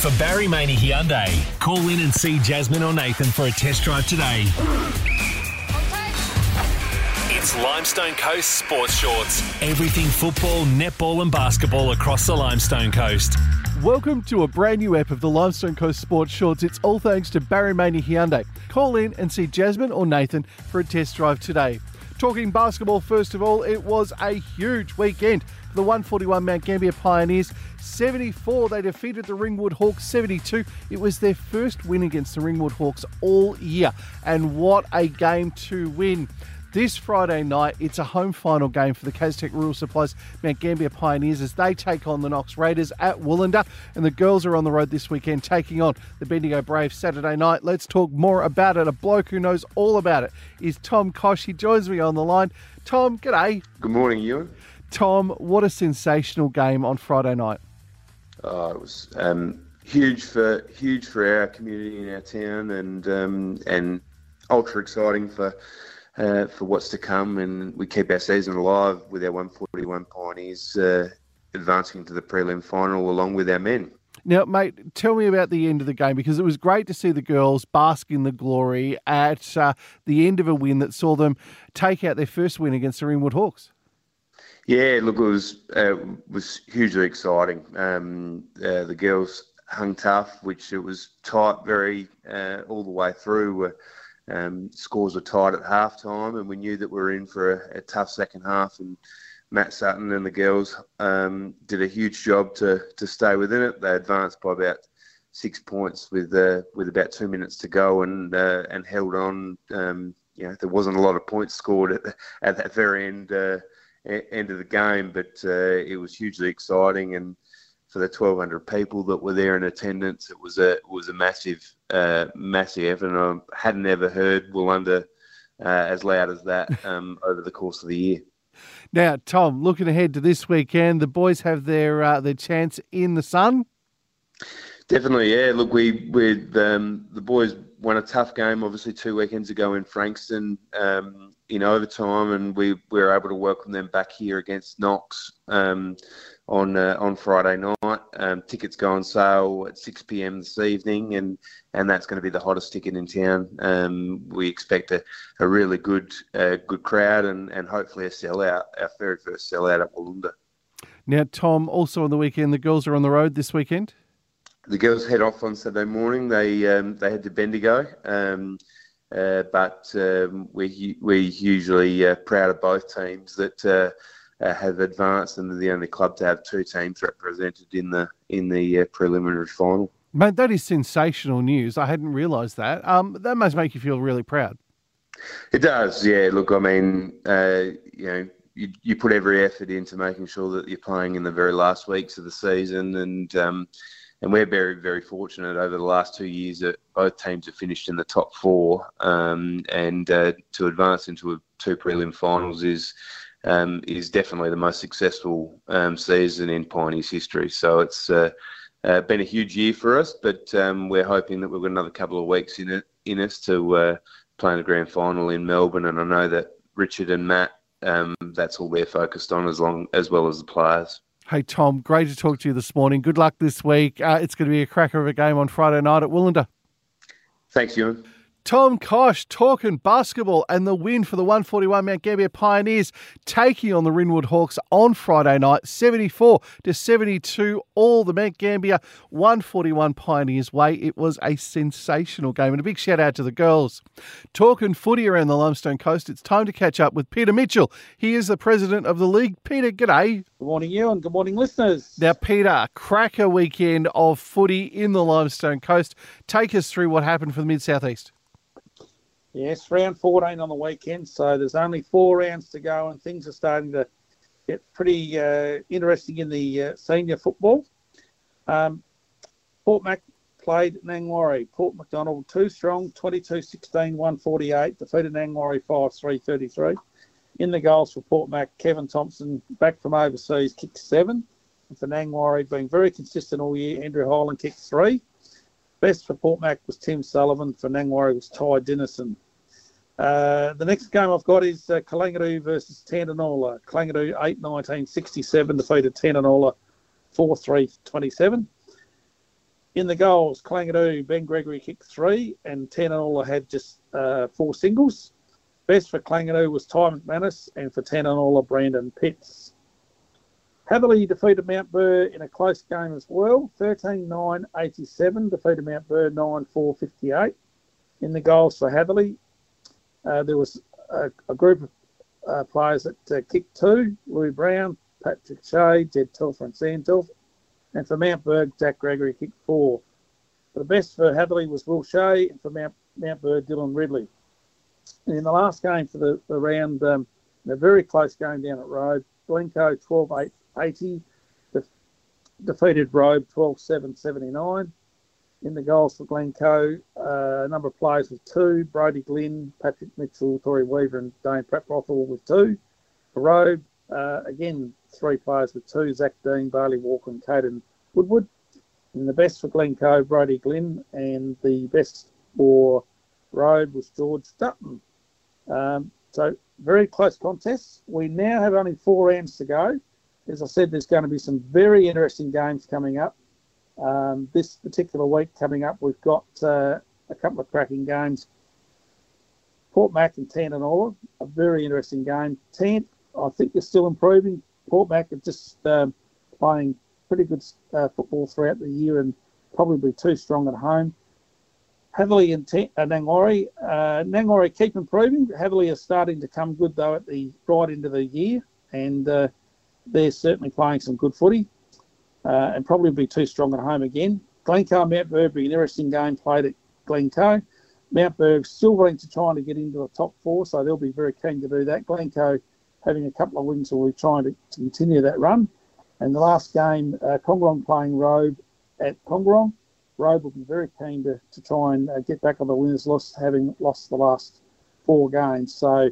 For Barry Maney Hyundai, call in and see Jasmine or Nathan for a test drive today. It's Limestone Coast Sports Shorts. Everything football, netball, and basketball across the Limestone Coast. Welcome to a brand new app of the Limestone Coast Sports Shorts. It's all thanks to Barry Maney Hyundai. Call in and see Jasmine or Nathan for a test drive today. Talking basketball, first of all, it was a huge weekend for the 141 Mount Gambier Pioneers. 74, they defeated the Ringwood Hawks 72. It was their first win against the Ringwood Hawks all year, and what a game to win. This Friday night, it's a home final game for the Kaztech Rural Supplies Mount Gambier Pioneers as they take on the Knox Raiders at Wulanda. And the girls are on the road this weekend taking on the Bendigo Braves Saturday night. Let's talk more about it. A bloke who knows all about it is Tom Kosh. He joins me on the line. Tom, g'day. Good morning, Ewan. Tom, what a sensational game on Friday night. Oh, it was um, huge for huge for our community in our town, and um, and ultra exciting for uh, for what's to come. And we keep our season alive with our 141 Pioneers uh, advancing to the prelim final along with our men. Now, mate, tell me about the end of the game because it was great to see the girls bask in the glory at uh, the end of a win that saw them take out their first win against the Ringwood Hawks. Yeah, look, it was uh, was hugely exciting. Um, uh, the girls hung tough, which it was tight very uh, all the way through. Um, scores were tight at half time, and we knew that we were in for a, a tough second half. And Matt Sutton and the girls um, did a huge job to to stay within it. They advanced by about six points with uh, with about two minutes to go, and uh, and held on. Um, you know, there wasn't a lot of points scored at, at that very end uh, end of the game, but uh, it was hugely exciting and for the 1,200 people that were there in attendance, it was a it was a massive uh, massive effort. And I hadn't ever heard Wulanda uh, as loud as that um, over the course of the year. Now, Tom, looking ahead to this weekend, the boys have their uh, their chance in the sun. Definitely, yeah. Look, we with um, the boys won a tough game, obviously two weekends ago in Frankston um, in overtime, and we, we were able to welcome them back here against Knox. Um, on uh, on Friday night. Um, tickets go on sale at 6 p.m. this evening, and, and that's going to be the hottest ticket in town. Um, we expect a, a really good uh, good crowd and, and hopefully a sellout, our very first sellout at Wulanda. Now, Tom, also on the weekend, the girls are on the road this weekend. The girls head off on Saturday morning. They um, they head to Bendigo. Um, uh, but um, we, we're hugely uh, proud of both teams that uh, uh, have advanced and they're the only club to have two teams represented in the in the uh, preliminary final. Mate, that is sensational news. I hadn't realised that. Um, that must make you feel really proud. It does, yeah. Look, I mean, uh, you know, you, you put every effort into making sure that you're playing in the very last weeks of the season, and um, and we're very, very fortunate over the last two years that both teams have finished in the top four, um, and uh, to advance into a two prelim finals is um, is definitely the most successful um, season in Pioneers history. So it's uh, uh, been a huge year for us, but um, we're hoping that we've got another couple of weeks in it in us to uh, play in the grand final in Melbourne. And I know that Richard and Matt, um, that's all they're focused on, as long as well as the players. Hey Tom, great to talk to you this morning. Good luck this week. Uh, it's going to be a cracker of a game on Friday night at Wulanda. Thanks, Ewan. Tom Kosh talking basketball and the win for the 141 Mount Gambier Pioneers taking on the Ringwood Hawks on Friday night, 74 to 72. All the Mount Gambier 141 Pioneers way. It was a sensational game and a big shout out to the girls. Talking footy around the Limestone Coast, it's time to catch up with Peter Mitchell. He is the president of the league. Peter, g'day. Good morning, you, and good morning, listeners. Now, Peter, cracker weekend of footy in the Limestone Coast. Take us through what happened for the Mid Southeast. Yes, round 14 on the weekend, so there's only four rounds to go, and things are starting to get pretty uh, interesting in the uh, senior football. Um, Port Mac played Nangwarry. Port MacDonnell, too strong, 22 16 148, defeated Nangwarry 5 3 33. In the goals for Port Mac, Kevin Thompson, back from overseas, kicked seven. And for Nangwarry, being very consistent all year, Andrew Holland kicked three. Best for Port Mac was Tim Sullivan. For Nangwarry was Ty Dennison. Uh, the next game I've got is uh, Kalangadoo versus Tantanoola. Kalangadoo 8 19 67 defeated Tantanoola 4 3 27. In the goals, Kalangadoo, Ben Gregory kicked three, and Tantanoola had just uh, four singles. Best for Kalangadoo was Ty McManus, and for Tantanoola, Brandon Pitts. Hatherleigh defeated Mount Burr in a close game as well. 13 9 87, defeated Mount Burr 9 4 58. In the goals for Hatherleigh, uh, there was a, a group of uh, players that uh, kicked two Louis Brown, Patrick Shea, Jed Telfer, and Sam Telfer. And for Mount Burr, Jack Gregory kicked four. The best for Hatherleigh was Will Shea, and for Mount, Mount Burr, Dylan Ridley. And in the last game for the, the round, um, a very close game down at Robe, Glencoe 12 8 80, defeated Robe 12 7 79. In the goals for Glencoe, uh, a number of players with two Brody Glynn, Patrick Mitchell, Tory Weaver, and Dane Pratt-Rothwell with two. For Robe, uh, again, three players with two Zach Dean, Bailey Walker, and Caden Woodward. And the best for Glencoe, Brody Glynn, and the best for Robe was George Dutton. Um, so, very close contests. We now have only four rounds to go. As I said, there's going to be some very interesting games coming up. Um, this particular week coming up, we've got uh, a couple of cracking games. Port Mac and Tantanoola, a very interesting game. Tant, I think, is still improving. Port Mac are just um, playing pretty good uh, football throughout the year and probably too strong at home. Hatherleigh and T- uh, Nangwarry. Uh, Nangwarry keep improving. Hatherleigh are starting to come good though at the right end of the year, and uh, they're certainly playing some good footy uh, and probably be too strong at home again. Glencoe Mount Burr be an interesting game played at Glencoe. Mount still wanting to try to get into the top four, so they'll be very keen to do that. Glencoe having a couple of wins will be trying to, to continue that run. And the last game, uh, Kongorong playing Robe at Kongorong. Robe will be very keen to, to try and uh, get back on the winners list, having lost the last four games. So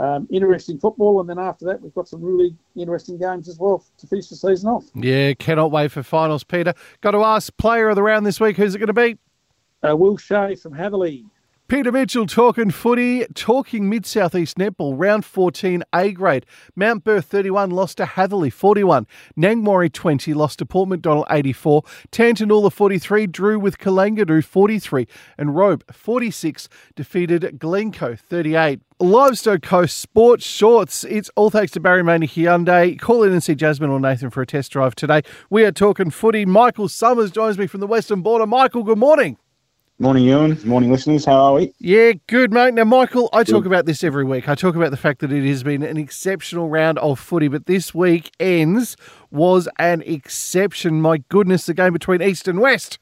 um, interesting football. And then after that, we've got some really interesting games as well to finish the season off. Yeah, cannot wait for finals, Peter. Got to ask, player of the round this week, who's it going to be? Uh, Will Shea from Hatherleigh. Peter Mitchell talking footy, talking Mid Southeast Netball, round 14 A grade. Mount Burr 31 lost to Hatherleigh 41. Nangwarry 20 lost to Port MacDonnell 84. Tantanoola 43 drew with Kalangadoo 43. And Robe 46 defeated Glencoe 38. Limestone Coast Sports Shorts. It's all thanks to Barry Maney Hyundai. Call in and see Jasmine or Nathan for a test drive today. We are talking footy. Michael Summers joins me from the Western Border. Michael, good morning. Morning, Ewan. Morning, listeners. How are we? Yeah, good, mate. Now, Michael, I talk about this every week. I talk about the fact that it has been an exceptional round of footy, but this week ends was an exception. My goodness, the game between East and West.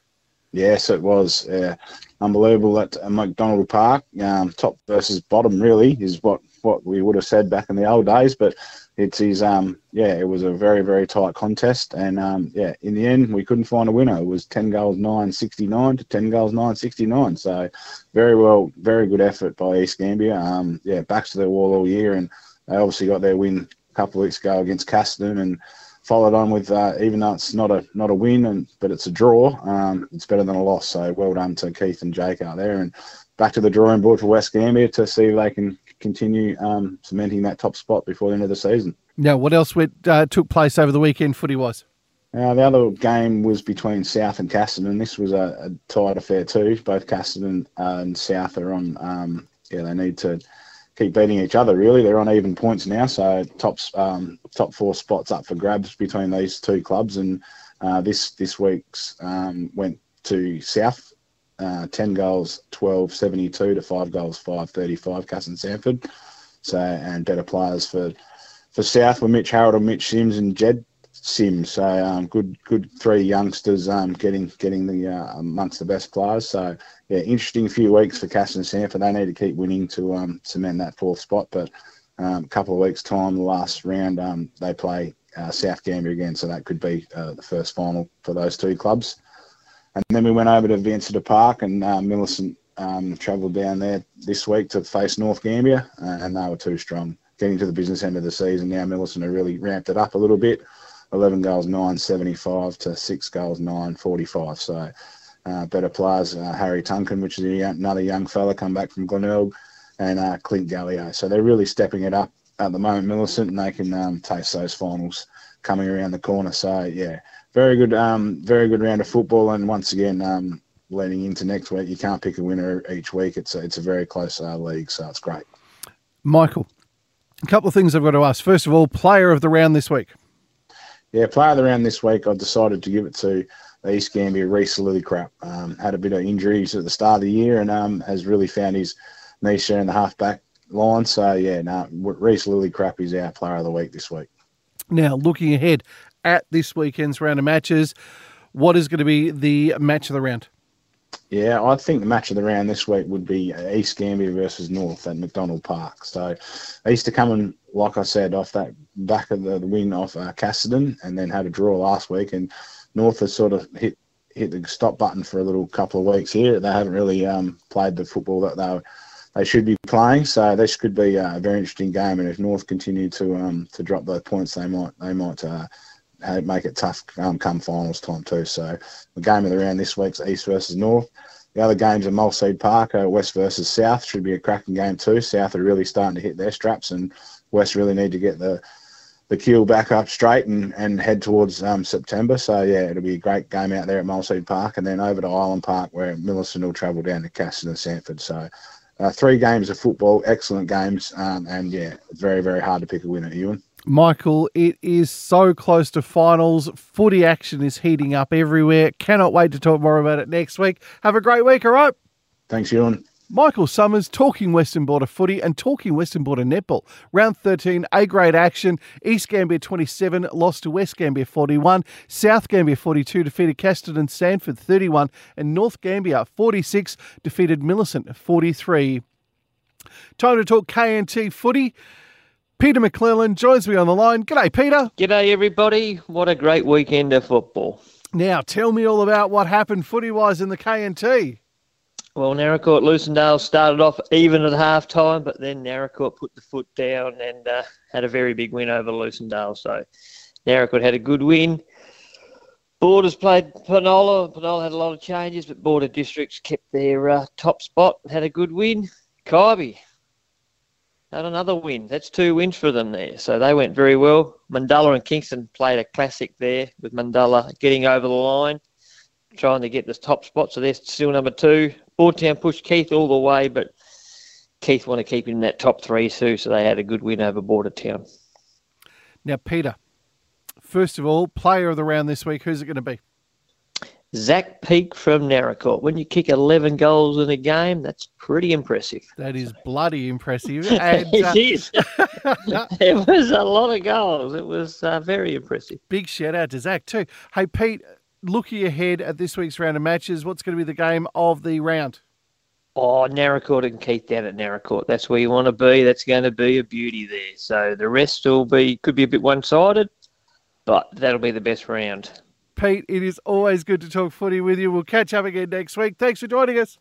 Yes, it was uh, unbelievable at McDonald Park. Um, top versus bottom, really, is what, what we would have said back in the old days. But it's his um yeah it was a very very tight contest and um yeah in the end we couldn't find a winner. It was 10 goals 969 to 10 goals 969 so very well very good effort by east gambier. Um yeah backs to their wall all year and they obviously got their win a couple of weeks ago against Casterton and followed on with uh, even though it's not a not a win and but it's a draw um it's better than a loss. So well done to keith and jake out there and back to the drawing board for west gambier to see if they can continue um, cementing that top spot before the end of the season. Now, what else went, uh, took place over the weekend? footy wise? Uh, the other game was between South and Casterton. This was a, a tight affair too. Both Casterton and South are on. Um, yeah, they need to keep beating each other. Really, they're on even points now. So top um, top four spots up for grabs between these two clubs. And uh, this this week's um, went to South uh, 10 goals, 12 72 to 5 goals, 5 35, Cass and Sanford. So, and better players for for South were Mitch Harold and Mitch Sims and Jed Sims. So, um, good good three youngsters um, getting getting the uh, amongst the best players. So, yeah, interesting few weeks for Cass and Sanford. They need to keep winning to um, cement that fourth spot. But a um, couple of weeks' time, the last round, um, they play uh, South Gambier again. So, that could be uh, the first final for those two clubs. And then we went over to Vansittart Park and uh, Millicent um, travelled down there this week to face North Gambier, uh, and they were too strong. Getting to the business end of the season now, Millicent have really ramped it up a little bit. 11 goals, 975 to 6 goals, 945. So uh, better players. Uh, Harry Tunkin, which is another young fella, come back from Glenelg, and uh, Clint Gallio. So they're really stepping it up at the moment, Millicent, and they can um, taste those finals coming around the corner. So, yeah, very good, um, very good round of football. And once again, um, leading into next week, you can't pick a winner each week. It's a, it's a very close uh, league, so it's great. Michael, a couple of things I've got to ask. First of all, player of the round this week. Yeah, player of the round this week, I've decided to give it to the East Gambier Reese Lillicrap. Um, had a bit of injuries at the start of the year and um, has really found his niche there in the halfback line. So, yeah, no, Reese Lillicrap is our player of the week this week. Now, looking ahead at this weekend's round of matches, what is going to be the match of the round? Yeah, I think the match of the round this week would be East Gambier versus North at McDonald Park. So East are coming, like I said, off that back of the, the win off uh, and then had a draw last week. And North has sort of hit hit the stop button for a little couple of weeks here. They haven't really um, played the football that they they should be playing. So this could be a very interesting game. And if North continue to um, to drop those points, they might they might uh, make it tough um, come finals time too. So the game of the round this week's East versus North. The other games at Malseed Park are West versus South. Should be a cracking game too. South are really starting to hit their straps, and West really need to get the the keel back up straight and, and head towards um, September. So yeah, it'll be a great game out there at Malseed Park, and then over to Island Park where Millicent will travel down to Cassidy and Sanford. So uh, three games of football, excellent games, um, and yeah, very very hard to pick a winner, Ewan. Michael, it is so close to finals. Footy action is heating up everywhere. Cannot wait to talk more about it next week. Have a great week, all right? Thanks, Ewan. Michael Summers talking Western Border footy and talking Western Border netball. Round 13, A grade action. East Gambier 27 lost to West Gambier 41. South Gambier 42 defeated Casterton and Sanford 31. And North Gambier 46 defeated Millicent 43. Time to talk KNT footy. Peter McClellan joins me on the line. G'day, Peter. G'day, everybody. What a great weekend of football. Now, tell me all about what happened footy wise in the KNT. Well, Naracoorte Lucindale started off even at half time, but then Naracoorte put the foot down and uh, had a very big win over Lucindale. So Naracoorte had a good win. Borders played Penola. Penola had a lot of changes, but Border Districts kept their uh, top spot and had a good win. Kybe had another win. That's two wins for them there. So they went very well. Mundulla and Kingston played a classic there with Mundulla getting over the line, trying to get the top spot. So they're still number two. Bordertown pushed Keith all the way, but Keith want to keep him in that top three too, so they had a good win over Bordertown. Now, Peter, first of all, player of the round this week, who's it going to be? Zach Peak from Naracoorte. When you kick 11 goals in a game, that's pretty impressive. That is bloody impressive. And, uh, it is. it was a lot of goals. It was uh, very impressive. Big shout out to Zach, too. Hey, Pete, looking ahead at this week's round of matches, what's going to be the game of the round? Oh, Naracoorte and Keith down at Naracoorte. That's where you want to be. That's going to be a beauty there. So the rest will be could be a bit one sided, but that'll be the best round. Pete, it is always good to talk footy with you. We'll catch up again next week. Thanks for joining us.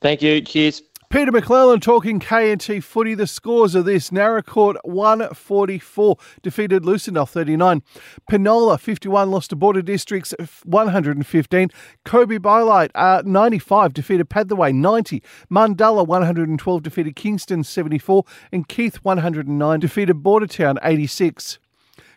Thank you. Cheers. Peter McClellan talking KNT footy. The scores are this Naracoorte 144 defeated Lucindale 39. Penola 51 lost to Border Districts 115. Kybybolite uh, 95 defeated Padthaway 90. Mundulla 112 defeated Kingston 74. And Keith 109 defeated Bordertown 86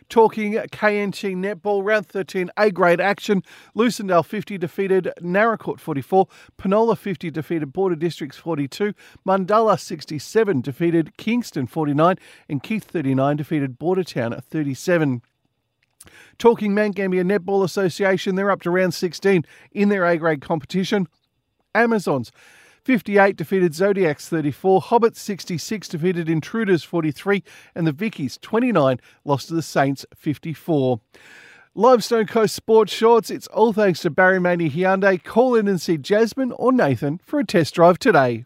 talking KNT netball round 13 A grade action. Lucindale 50 defeated Naracoorte 44. Penola 50 defeated Border Districts 42. Mundulla 67 defeated Kingston 49. And Keith 39 defeated Bordertown 37. Talking Mount Gambier Netball Association, they're up to round 16 in their A grade competition. Amazons 58 defeated Zodiacs 34, Hobbits 66 defeated Intruders 43, and the Vickies 29 lost to the Saints 54. Limestone Coast Sports Shorts, it's all thanks to Barry Maney Hyundai. Call in and see Jasmine or Nathan for a test drive today.